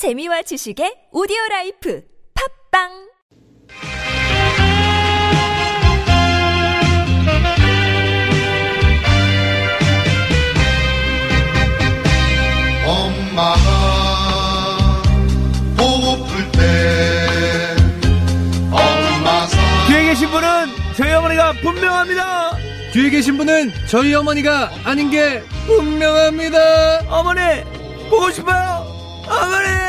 재미와 지식의 오디오 life 팟빵 엄마가 보고플 때 엄마 사 뒤에 계신 분은 저희 어머니가 분명합니다. 뒤에 계신 분은 저희 어머니가 아닌 게 분명합니다. 어머니 보고 싶어요. 어머니.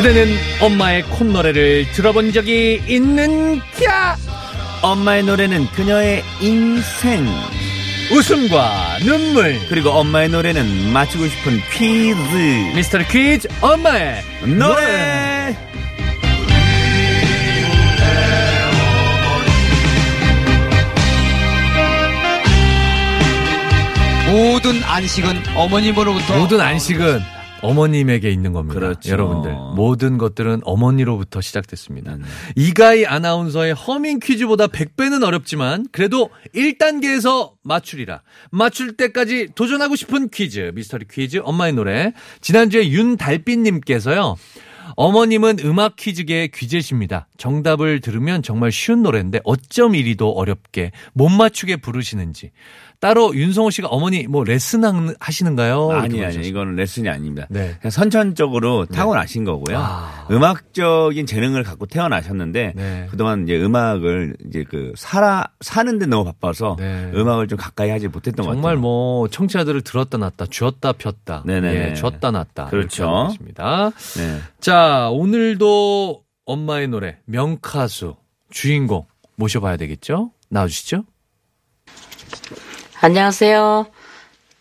그대는 엄마의 콧노래를 들어본 적이 있는 캬 엄마의 노래는 그녀의 인생. 웃음과 눈물 그리고 엄마의 노래는 맞추고 싶은 퀴즈. 미스터 퀴즈 엄마의 노래. 모든 안식은 어머님으로부터 모든 안식은 어머님에게 있는 겁니다. 그렇죠. 여러분들 모든 것들은 어머니로부터 시작됐습니다. 네. 이가희 아나운서의 허밍 퀴즈보다 100배는 어렵지만 그래도 1단계에서 맞추리라. 맞출 때까지 도전하고 싶은 퀴즈 미스터리 퀴즈 엄마의 노래 지난주에 윤달빛 님께서요. 어머님은 음악 퀴즈계의 귀재십니다. 정답을 들으면 정말 쉬운 노래인데 어쩜 이리도 어렵게 못 맞추게 부르시는지. 따로 윤성호 씨가 어머니 뭐 레슨 하- 하시는가요? 아니 아니. 이거는 레슨이 아닙니다. 네. 그냥 선천적으로 타고나신 거고요. 아. 음악적인 재능을 갖고 태어나셨는데 네. 그동안 이제 음악을 이제 그 살아 사는데 너무 바빠서 네. 음악을 좀 가까이 하지 못했던 것 정말 같아요. 뭐 청취자들을 들었다 놨다 쥐었다 폈다 네네네. 예, 쥐었다 놨다 그렇죠. 네. 자 오늘도 엄마의 노래 명카수 주인공 모셔봐야 되겠죠? 나와주시죠. 안녕하세요.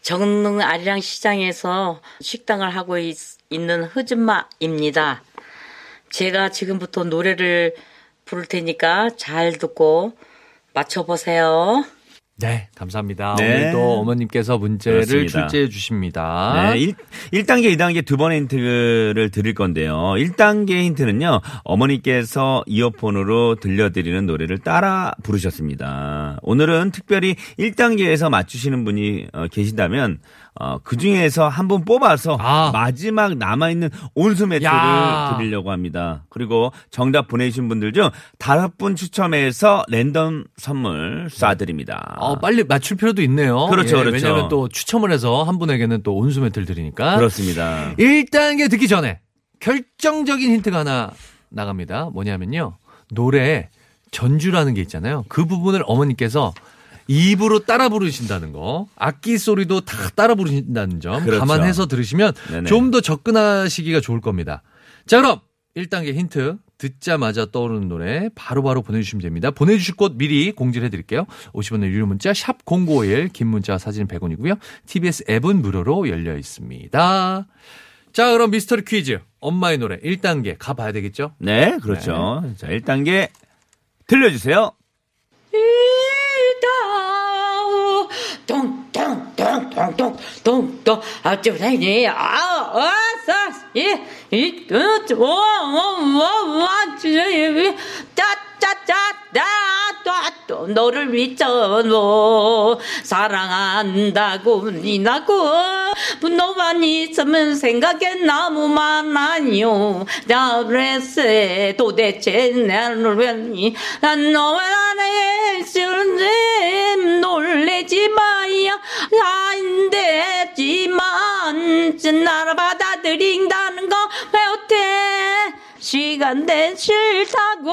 정릉 아리랑 시장에서 식당을 하고 있, 는 흐즈마입니다. 제가 지금부터 노래를 부를 테니까 잘 듣고 맞춰보세요. 네 감사합니다. 네. 오늘도 어머님께서 문제를 그렇습니다. 출제해 주십니다. 네, 1, 1단계, 2단계 두 번의 힌트를 드릴 건데요. 1단계 힌트는요, 어머니께서 이어폰으로 들려드리는 노래를 따라 부르셨습니다. 오늘은 특별히 1단계에서 맞추시는 분이 어, 계신다면, 어, 그 중에서 한 분 뽑아서 아. 마지막 남아있는 온수 매트를 야. 드리려고 합니다. 그리고 정답 보내주신 분들 중 다섯 분 추첨해서 랜덤 선물 쏴드립니다. 어, 빨리 맞출 필요도 있네요. 그렇죠, 예, 그렇죠. 왜냐하면 또 추첨을 해서 한 분에게는 또 온수 매트를 드리니까. 그렇습니다. 1단계 듣기 전에 결정적인 힌트가 하나 나갑니다. 뭐냐면요. 노래에 전주라는 게 있잖아요. 그 부분을 어머니께서 입으로 따라 부르신다는 거, 악기 소리도 다 따라 부르신다는 점 그렇죠. 감안해서 들으시면. 좀 더 접근하시기가 좋을 겁니다. 자, 그럼 1단계 힌트 듣자마자 떠오르는 노래 바로 바로 보내주시면 됩니다. 보내주실 곳 미리 공지를 해드릴게요. 50원의 유료 문자 샵 0951, 긴 문자 사진 100원이고요. TBS 앱은 무료로 열려 있습니다. 자, 그럼 미스터리 퀴즈. 엄마의 노래 1단계 가봐야 되겠죠? 네, 그렇죠. 자, 1단계 들려주세요. 이다우 똥똥똥똥똥똥똥 아쩌다니 아아사이이와와와와 짜짜짜다 너를 믿잖아 사랑한다고 니나고. 너만 있으면 생각이 너무 많아요. 나그래서 도대체 나를 왜난 너만 안에 있을지 놀래지 마야 안 되지만 나를 받아들인다는 거 배우태 시간 된 싫다고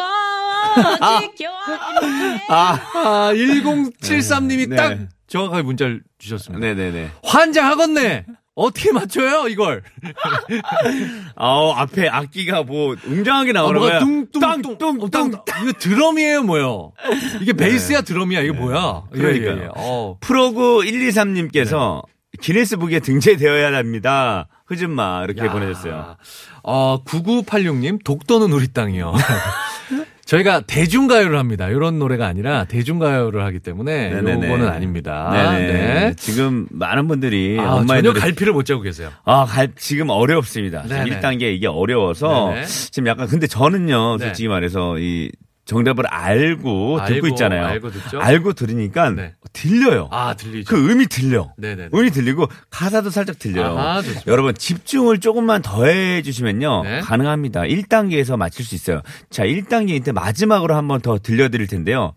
지켜주네 아, 아, 1073님이 네. 딱 정확하게 문자를 주셨습니다. 네네네. 환장하겠네! 어떻게 맞춰요, 이걸? 아 앞에 악기가 뭐 웅장하게 아, 나오는 뭐가 거야. 뚱뚱뚱 뚱뚱. 이거 드럼이에요, 뭐요? 이게 베이스야, 드럼이야, 이게 뭐야? 예, 그러니까요. 예, 예. 어. 프로그 123님께서 기네스북에 등재되어야 합니다. 흐즘마 이렇게 야. 보내셨어요. 어, 9986님, 독도는 우리 땅이요. 저희가 대중가요를 합니다. 이런 노래가 아니라 대중가요를 하기 때문에 네네네. 이거는 아닙니다. 네네. 네. 지금 많은 분들이 아, 엄마의 전혀 노래 갈피를 못 잡고 계세요. 아, 갈, 지금 어렵습니다. 지금 네네. 1단계 이게 어려워서 네네. 지금 약간 근데 저는요, 네. 솔직히 말해서 이 정답을 알고, 알고 듣고 있잖아요. 알고 듣죠. 알고 들으니까 네. 들려요. 아 들리죠. 그 음이 들려. 네네. 음이 들리고 가사도 살짝 들려요. 아하, 여러분 집중을 조금만 더 해주시면요 네. 가능합니다. 1단계에서 맞출 수 있어요. 자 1단계인 때 마지막으로 한 번 더 들려드릴 텐데요.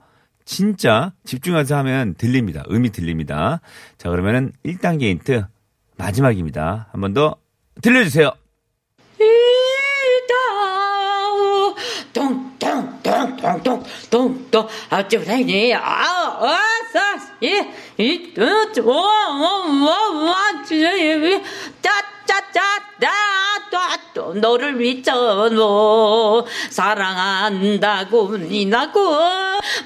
진짜 집중해서 하면 들립니다. 음이 들립니다. 자 그러면은 1단계 힌트 마지막입니다. 한 번 더 들려주세요. 이다우 トントントントンあっちないねああさしいっとおおおおちゅうた 짜짜짜또 너를 미쳐노. 사랑한다고 니나고.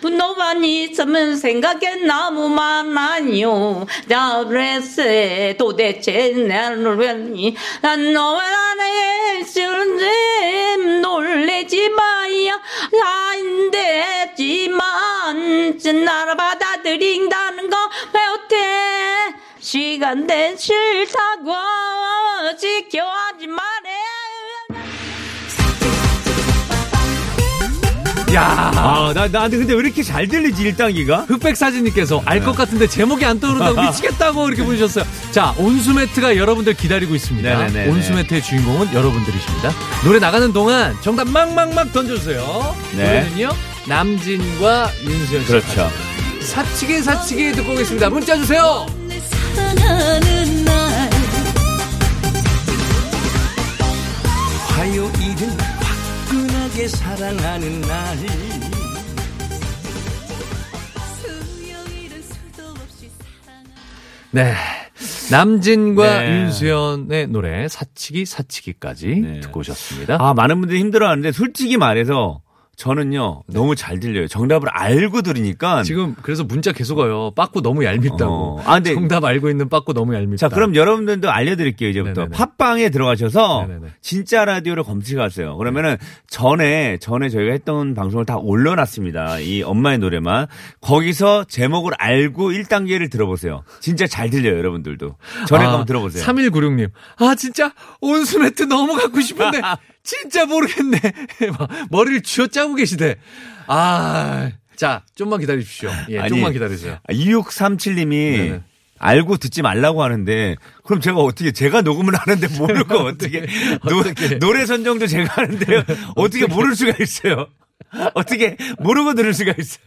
분노만 있으면 생각에 너무 많아요. 나그랬세 도대체 나를 왜난 너와 나의 실제 놀래지 마요. 안 되지만 나를 받아들인다는 거 배우태 시간 된 싫다고 지켜하지 말해 야 아, 나, 나한테 근데 왜 이렇게 잘 들리지, 1단계가? 흑백 사진님께서 알 네. 것 같은데 제목이 안 떠오른다고 미치겠다고 이렇게 보내셨어요. 자, 온수매트가 여러분들 기다리고 있습니다. 네네네네. 온수매트의 주인공은 여러분들이십니다. 노래 나가는 동안 정답 막막막 던져주세요. 네. 노래는요, 남진과 윤수연 씨. 그렇죠. 사치기 사치기 듣고 오겠습니다. 문자 주세요. 사랑하는 날 화요일은 화끈하게 사랑하는 날 수요일은 수도 없이 사랑하는 네. 남진과 네. 윤수연의 노래 사치기 사치기까지 네. 듣고 오셨습니다. 아, 많은 분들이 힘들어하는데, 솔직히 말해서, 저는요, 너무 잘 들려요. 정답을 알고 들으니까. 지금 그래서 문자 계속 와요. 빠꾸 너무 얄밉다고. 어. 아, 근데- 정답 알고 있는 빠꾸 너무 얄밉다. 자, 그럼 여러분들도 알려드릴게요, 이제부터. 네네네. 팟빵에 들어가셔서 네네네. 진짜 라디오를 검색하세요. 그러면은 전에, 전에 저희가 했던 방송을 다 올려놨습니다. 이 엄마의 노래만. 거기서 제목을 알고 1단계를 들어보세요. 진짜 잘 들려요, 여러분들도. 전에 한번 들어보세요. 3196님. 아, 진짜 온수매트 너무 갖고 싶은데 진짜 모르겠네. 막 머리를 쥐어짜고 계시대. 아, 자, 좀만 기다리십시오. 예, 아니, 좀만 기다리세요. 2637님이 네네. 알고 듣지 말라고 하는데 그럼 제가 어떻게 제가 녹음을 하는데 모르고 어떻게 노, 어떻게. 노래 선정도 제가 하는데요 어떻게 모를 수가 있어요 어떻게 모르고 들을 수가 있어요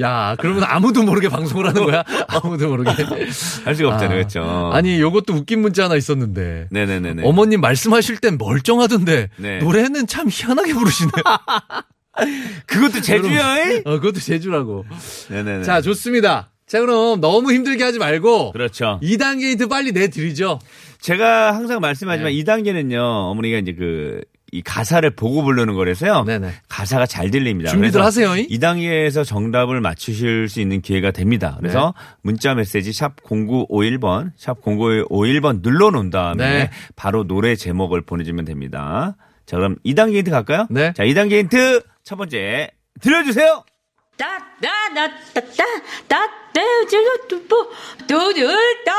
야, 그러면 아무도 모르게 방송을 하는 거야? 아무도 모르게. 할 수가 없잖아요 아, 그렇죠 아니, 요것도 웃긴 문자 하나 있었는데. 네네네네 어머님 말씀하실 땐 멀쩡하던데 네. 노래는 참 희한하게 부르시네. 그것도 제주야 어, 그것도 제주라고. 네네네 자, 좋습니다. 자, 그럼 너무 힘들게 하지 말고 그렇죠 2단계 힌트 빨리 내드리죠. 제가 항상 말씀하지만 네. 이 2단계는요 어머니가 이제 그 이 가사를 보고 부르는 거라서요. 네네. 가사가 잘 들립니다. 준비들 하세요, 이? 이 단계에서 정답을 맞추실 수 있는 기회가 됩니다. 그래서 네. 문자 메시지 샵 0951번, 샵 0951번 눌러 놓은 다음에 네. 바로 노래 제목을 보내주면 됩니다. 자, 그럼 2단계 힌트 갈까요? 네. 자, 2단계 힌트 첫 번째 들려주세요. 따따따따따따따따따 두들따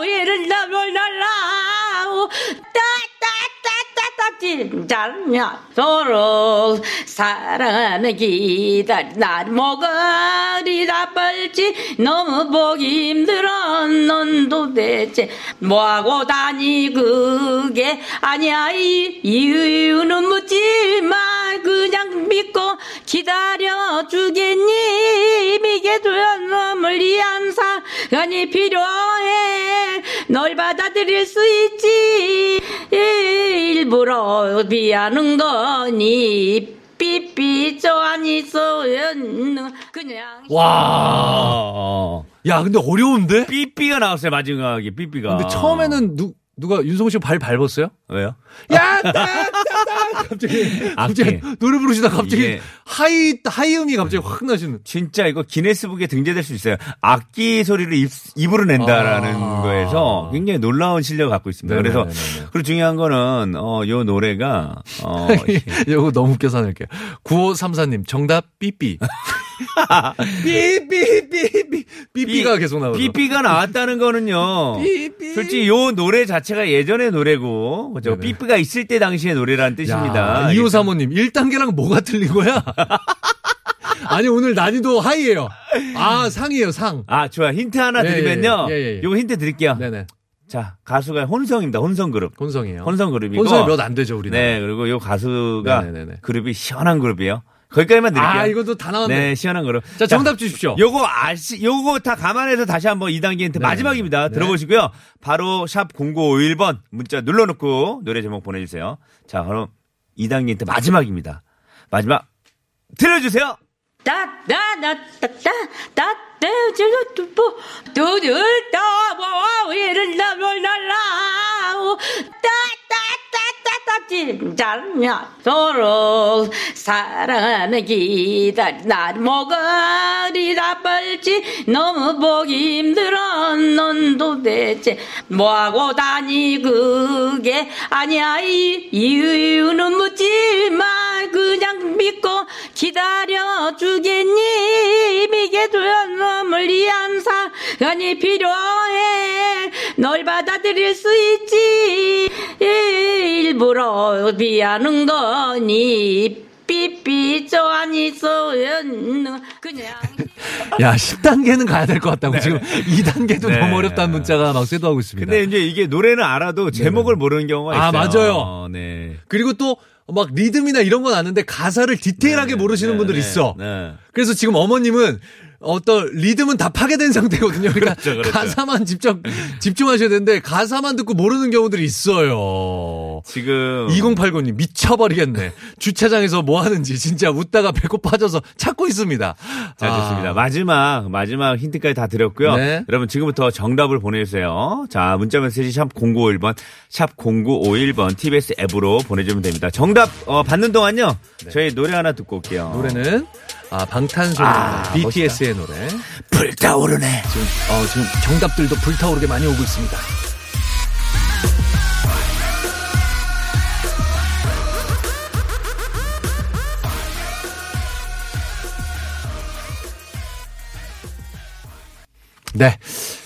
위를 날라 따따따따따 진짜냐 서로 사랑하는 기다리 날 먹으리다 빨지 너무 보기 힘들어. 넌 도대체 뭐하고 다니? 그게 아니야. 이 이유는 묻지 마 그냥 믿고 기다려 주겠니? 미개두한 놈을 위한 사랑이 필요해. 널 받아들일 수 있지 일부러 비하는 거니 삐삐 저 아니 소연 그냥 와. 어, 야, 근데 어려운데? 삐삐가 나왔어요, 마지막에 삐삐가. 근데 처음에는 누, 누가 윤성호 씨가 발 밟았어요? 왜요? 야, 따, 따, 따. 갑자기, 갑자기 악기. 노래 부르시다 갑자기 이게- 하이, 하이음이 갑자기 확 나시는. 진짜 이거 기네스북에 등재될 수 있어요. 악기 소리를 입, 입으로 낸다라는 아. 거에서 굉장히 놀라운 실력을 갖고 있습니다. 그래서 네네네네. 그리고 중요한 거는 어, 요 노래가 어, 이거 너무 웃겨서 낼게요. 9534님, 정답, 삐삐. 삐삐삐삐 삐삐가 계속 나오죠. 삐삐가 나왔다는 거는요. 삐삐. 솔직히 요 노래 자체가 예전의 노래고, 그죠? 삐삐가 있을 때 당시의 노래라 는 뜻입니다. 2호 사모님 1단계랑 뭐가 틀린 거야? 아니 오늘 난이도 하이예요. 아 상이에요 상. 아, 좋아. 힌트 하나 예, 드리면요. 예, 예, 예. 요거 힌트 드릴게요. 네네. 자, 가수가 혼성입니다. 혼성 그룹. 혼성이에요. 혼성 그룹이고. 혼성이 몇 안 되죠 우리는. 네, 그리고 요 가수가 네네네네. 그룹이 시원한 그룹이에요. 거기까지만 드릴게요. 아 이것도 다 나왔네. 네, 시원한 그룹. 자 정답 주십시오. 요거 아시, 요거 다 감안해서 다시 한번 2단계 힌트 네. 마지막입니다. 네. 들어보시고요. 바로 샵 0951번 문자 눌러놓고 노래 제목 보내주세요. 자, 그럼 2단계 힌트 마지막입니다. 마지막 들려주세요. 따따따따따따따따따따 두들떠 위를 날라 따따따따따 진짜냐 서로 사랑하며 기다리 날 목걸이다 뻘지 너무 보기 힘들어 넌 도대체 뭐하고 다니? 그게 아니야. 이 이유는 묻지마 그냥 믿고 기다려 주겠니? 미게 두는 놈을 위한 사랑이 필요해. 널 받아들일 수 있지 일부러 비하는 거니 삐삐 저 아니 소연 그냥 야 10단계는 가야 될 것 같다고 지금 2단계도 네. 너무 어렵다는 문자가 막 쇄도하고 있습니다. 근데 이제 이게 노래는 알아도 제목을 모르는 경우가 아, 있어요. 맞아요. 네. 그리고 또 막 리듬이나 이런 건 아는데 가사를 디테일하게 모르시는 네, 분들 네, 있어. 네. 그래서 지금 어머님은 어떤 리듬은 다 파괴된 상태거든요. 그러니까 그렇죠, 그렇죠. 가사만 집중 집중하셔야 되는데 가사만 듣고 모르는 경우들이 있어요. 지금 2089님 미쳐버리겠네. 주차장에서 뭐 하는지 진짜 웃다가 배꼽 빠져서 찾고 있습니다. 자, 아, 좋습니다. 마지막, 마지막 힌트까지 다 드렸고요. 네. 여러분, 지금부터 정답을 보내주세요. 자, 문자 메시지 샵 0951번, 샵 0951번, TBS 앱으로 보내주면 됩니다. 정답, 어, 받는 동안요. 저희 노래 하나 듣고 올게요. 노래는 아, 방탄소년단 아, BTS의 노래. 불타오르네. 지금 어, 지금 정답들도 불타오르게 많이 오고 있습니다. 네.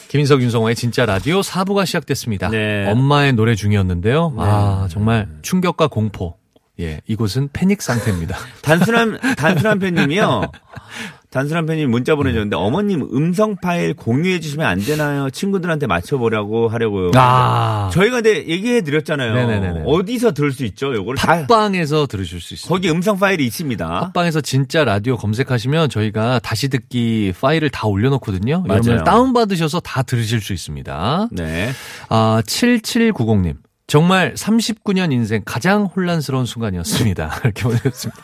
김인석 윤성호의 진짜 라디오 4부가 시작됐습니다. 네. 엄마의 노래 중이었는데요. 아, 정말 충격과 공포. 예, 이곳은 패닉 상태입니다. 단순한, 단순한 팬님이요. 단순한 팬님 문자 보내줬는데, 어머님 음성 파일 공유해 주시면 안 되나요? 친구들한테 맞춰보라고 하려고요. 아, 저희가 근데 얘기해 드렸잖아요. 네네네네. 어디서 들을 수 있죠? 요거를 다. 팟빵에서 들으실 수 있습니다. 거기 음성 파일이 있습니다. 팟빵에서 진짜 라디오 검색하시면 저희가 다시 듣기 파일을 다 올려놓거든요. 맞아요. 여러분 다운 받으셔서 다 들으실 수 있습니다. 네. 아, 7790님. 정말 39년 인생 가장 혼란스러운 순간이었습니다. 이렇게 보내셨습니다.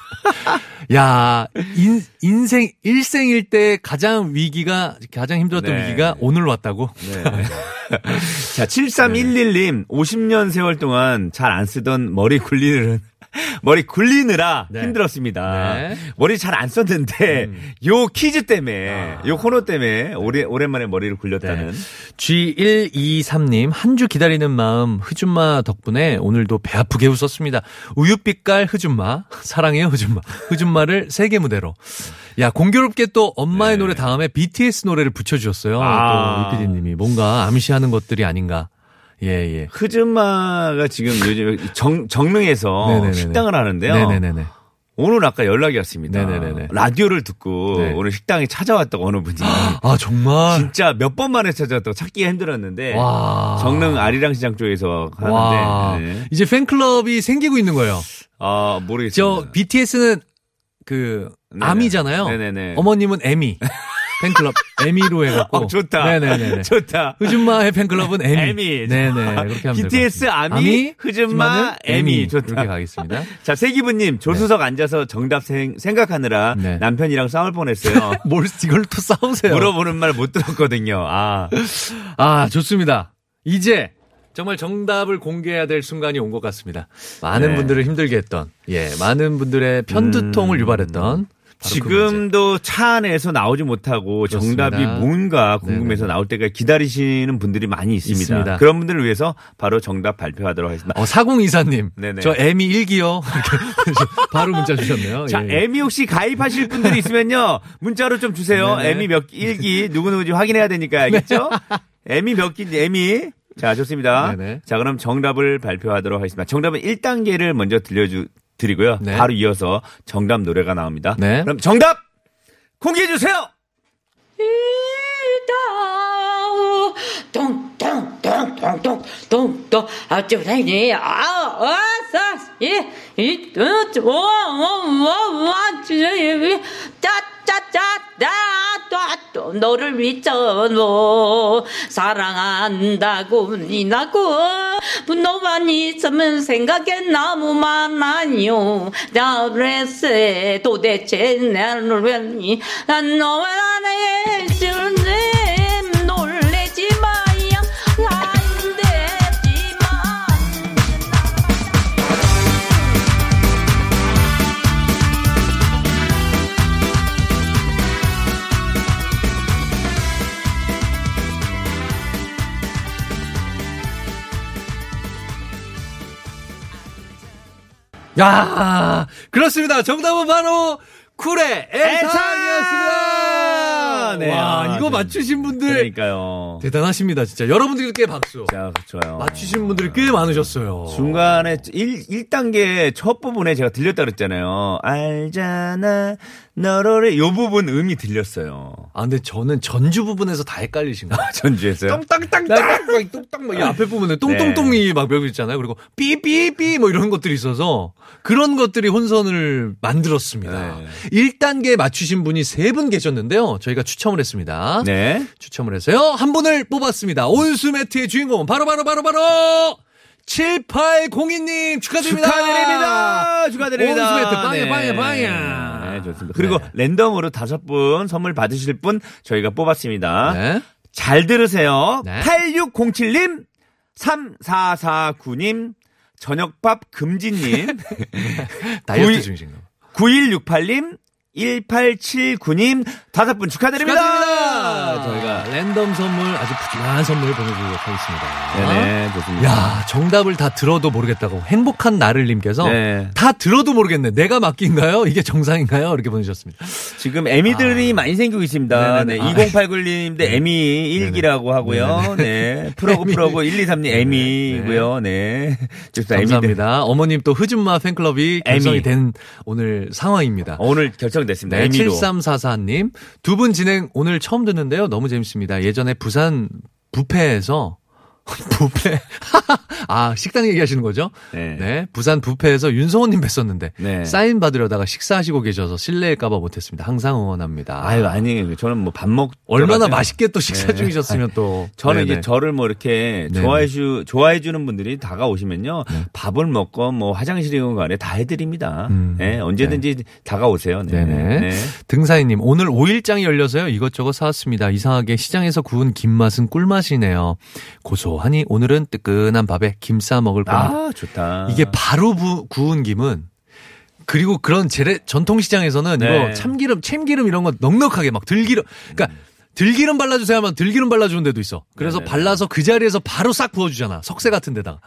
야, 인, 인생, 일생일 때 가장 위기가, 가장 힘들었던 네. 위기가 오늘 왔다고? 네. 자, 7311님, 50년 세월 동안 잘 안 쓰던 머리 굴리는, 머리 굴리느라 네. 힘들었습니다. 네. 머리 잘 안 썼는데, 요 퀴즈 때문에, 아. 요 코너 때문에, 오래, 오랜만에 머리를 굴렸다는. G123님, 한 주 기다리는 마음, 흐준마 덕분에 오늘도 배 아프게 웃었습니다. 우유빛깔 흐준마, 사랑해요 흐준마. 흐준마를 세계 무대로. 야, 공교롭게 또 엄마의 네. 노래 다음에 BTS 노래를 붙여주셨어요. 아. 또 이피디님이. 뭔가 암시하는 것들이 아닌가. 예, 예. 흐즈마가 지금 요즘 정, 정릉에서 네네네네. 식당을 하는데요. 네네네네. 오늘 아까 연락이 왔습니다. 네네네네. 라디오를 듣고 네. 오늘 식당에 찾아왔다고 어느 분이. 아, 정말. 진짜 몇 번 만에 찾아왔다고 찾기가 힘들었는데. 와. 정릉 아리랑 시장 쪽에서 와. 하는데. 네. 이제 팬클럽이 생기고 있는 거예요. 아, 모르겠습니다. 저 BTS는 그 네네. 아미잖아요. 네네네. 어머님은 에미. 팬클럽 에미로 해갖고. 어, 좋다. 네네네. 좋다. 흐준마의 팬클럽은 에미. 에미. 네네. 그렇게 하면 BTS 같습니다. 아미, 흐준마, 에미. 좋다. 이렇게 가겠습니다. 자, 세기부님, 조수석 앉아서 정답 생, 생각하느라 네. 남편이랑 싸울 뻔했어요. 뭘 이걸 또 싸우세요? 물어보는 말 못 들었거든요. 아. 아, 좋습니다. 이제 정말 정답을 공개해야 될 순간이 온 것 같습니다. 많은 네. 분들을 힘들게 했던, 예, 많은 분들의 편두통을 음. 유발했던 지금도 차 안에서 나오지 못하고 그렇습니다. 정답이 뭔가 궁금해서 네네. 나올 때까지 기다리시는 분들이 많이 있습니다. 있습니다. 그런 분들을 위해서 바로 정답 발표하도록 하겠습니다. 어, 4024님. 네네. 저 애미 1기요. 바로 문자 주셨네요. 자, 예. 에미 혹시 가입하실 분들이 있으면요. 문자로 좀 주세요. 네네. 에미 몇 일기 누구누구인지 확인해야 되니까 알겠죠? 에미 몇 기, 에미. 자, 좋습니다. 네네. 자, 그럼 정답을 발표하도록 하겠습니다. 정답은 1단계를 먼저 들려주, 드리고요. 네. 바로 이어서 정답 노래가 나옵니다. 네. 그럼 정답! 공개해 주세요! 이다우 똥똥똥똥똥똥똥 아쩌다니 아 어서 이이또와와와와지 짜 짜짜짜또 너를 미쳐노. 사랑한다고 니나고. 너만 있으면 생각이 너무 많아요. 나 그래서 도대체 나를 왜니 난 너만 안해 주는 야 그렇습니다. 정답은 바로 쿨의 애상이었습니다. 네. 와, 아, 이거 네. 맞추신 분들 그러니까요. 대단하십니다. 진짜 여러분들께 박수. 자, 좋아요. 맞추신 분들이 꽤 많으셨어요. 중간에 1, 1단계 첫 부분에 제가 들렸다 그랬잖아요. 알잖아, 너로래. 요 부분 음이 들렸어요. 아, 근데 저는 전주 부분에서 다 헷갈리신 거예요. 전주에서요. 똥땅땅땅 막 똥땅 막이 앞에 부분에 똥똥똥이 막몇개 있잖아요. 그리고 삐삐삐 뭐 이런 것들이 있어서 그런 것들이 혼선을 만들었습니다. 네. 1단계 맞추신 분이 세분 계셨는데요. 저희가 추첨을 했습니다. 네. 추첨을 해서요. 한 분을 뽑았습니다. 온수 매트의 주인공은 바로 바로 바로 바로 7802님 축하드립니다. 축하드립니다. 축하드립니다. 온수 매트 빵야 네. 빵야 빵야. 네, 좋습니다. 그리고 랜덤으로 다섯 분 선물 받으실 분 저희가 뽑았습니다. 네. 잘 들으세요. 네. 8607님, 3449님, 저녁밥 금지님, 다이어트 구이- 중이신가 봐. 9168님, 1879님 다섯 분 축하드립니다. 축하드립니다. 랜덤 선물 아주 푸짐한 선물 보내드리도록 하겠습니다. 네네 좋습니다. 야 정답을 다 들어도 모르겠다고 행복한 나를님께서 네. 다 들어도 모르겠네. 내가 맞기인가요? 이게 정상인가요? 이렇게 보내주셨습니다. 지금 에미들이 많이 생기고 있습니다. 아. 네네네. 네, 아. 2089님도 에미 일기라고 하고요. 네. 프로고. 프로고 123님 에미고요. 네. 에미들. 감사합니다. 어머님 또 흐준마 팬클럽이 결성이 에미. 된 오늘 상황입니다. 오늘 결정됐습니다. 네, 에미로. 7344님. 두 분 진행 오늘 처음 듣는데요. 너무 재밌습니다. 예전에 부산 부페에서 부페. 아, 식당 얘기하시는 거죠? 네. 부산 부페에서 윤성호님 뵀었는데 네. 사인 받으려다가 식사하시고 계셔서 실례일까봐 못했습니다. 항상 응원합니다. 아유, 아니, 저는 뭐 밥 먹. 얼마나 맛있게 또 식사 네. 중이셨으면 또. 저는 네네. 이제 저를 뭐 이렇게 네네. 좋아해 주, 좋아해 주는 분들이 다가오시면요. 밥을 먹고 뭐 화장실이건 간에 다 해드립니다. 음. 네, 언제든지 다가오세요. 네. 네네. 네. 등사이님, 오늘 5일장이 열려서요. 이것저것 사왔습니다. 이상하게 시장에서 구운 김맛은 꿀맛이네요. 고소 하니 오늘은 뜨끈한 밥에 김 싸 먹을 겁니다. 아, 좋다. 이게 바로 부- 구운 김은 그리고 그런 재래 전통시장에서는 네. 이거 참기름, 참기름 이런 거 넉넉하게 막 들기름, 그러니까 들기름 발라주세요 하면 들기름 발라주는 데도 있어. 그래서 네네. 발라서 그 자리에서 바로 싹 부어주잖아. 석쇠 같은 데다가.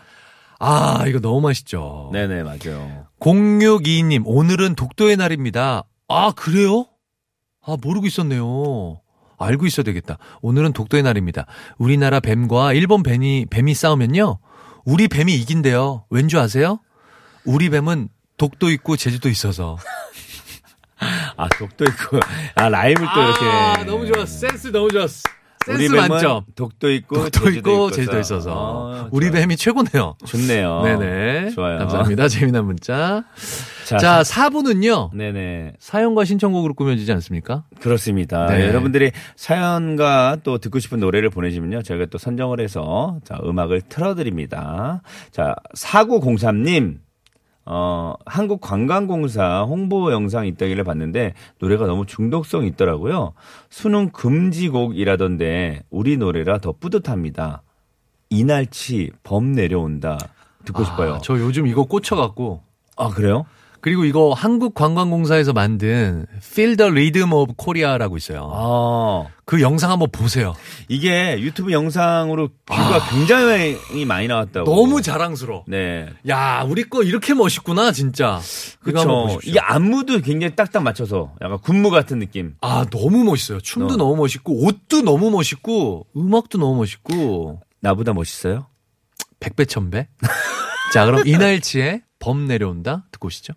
아, 이거 너무 맛있죠. 네네, 맞아요. 0622님, 오늘은 독도의 날입니다. 아, 그래요? 아, 모르고 있었네요. 알고 있어야 되겠다. 오늘은 독도의 날입니다. 우리나라 뱀과 일본 뱀이, 뱀이 싸우면요. 우리 뱀이 이긴대요. 왠 줄 아세요? 우리 뱀은 독도 있고 제주도 있어서. 아, 독도 있고, 아, 라임을 또 이렇게. 아, 너무 좋았어. 센스 너무 좋았어. 우리 센스 뱀은 만점. 독도 있고, 독도 있고. 제주도 있어서. 아, 우리 좋아요. 뱀이 최고네요. 좋네요. 네네. 좋아요. 감사합니다. 재미난 문자. 자, 자, 4부는요. 네네. 사연과 신청곡으로 꾸며지지 않습니까? 그렇습니다. 네. 여러분들이 사연과 또 듣고 싶은 노래를 보내주면요. 저희가 또 선정을 해서 자, 음악을 틀어드립니다. 자, 4903님. 어, 한국관광공사 홍보 영상 있다길래 봤는데 노래가 너무 중독성이 있더라고요. 수능 금지곡이라던데 우리 노래라 더 뿌듯합니다. 이날치 범 내려온다. 듣고 싶어요. 아, 저 요즘 이거 꽂혀갖고 아, 그래요? 그리고 이거 한국관광공사에서 만든 Feel the Rhythm of Korea라고 있어요. 아, 그 영상 한번 보세요. 이게 유튜브 영상으로 뷰가 굉장히 많이 나왔다고. 아. 너무 자랑스러워. 네. 야, 우리 거 이렇게 멋있구나, 진짜. 그렇죠. 이게 안무도 굉장히 딱딱 맞춰서 약간 군무 같은 느낌. 아, 너무 멋있어요. 춤도 어. 너무 멋있고, 옷도 너무 멋있고, 음악도 너무 멋있고, 나보다 멋있어요? 백배 천배. 자, 그럼 이날치의 범 내려온다 듣고 오시죠.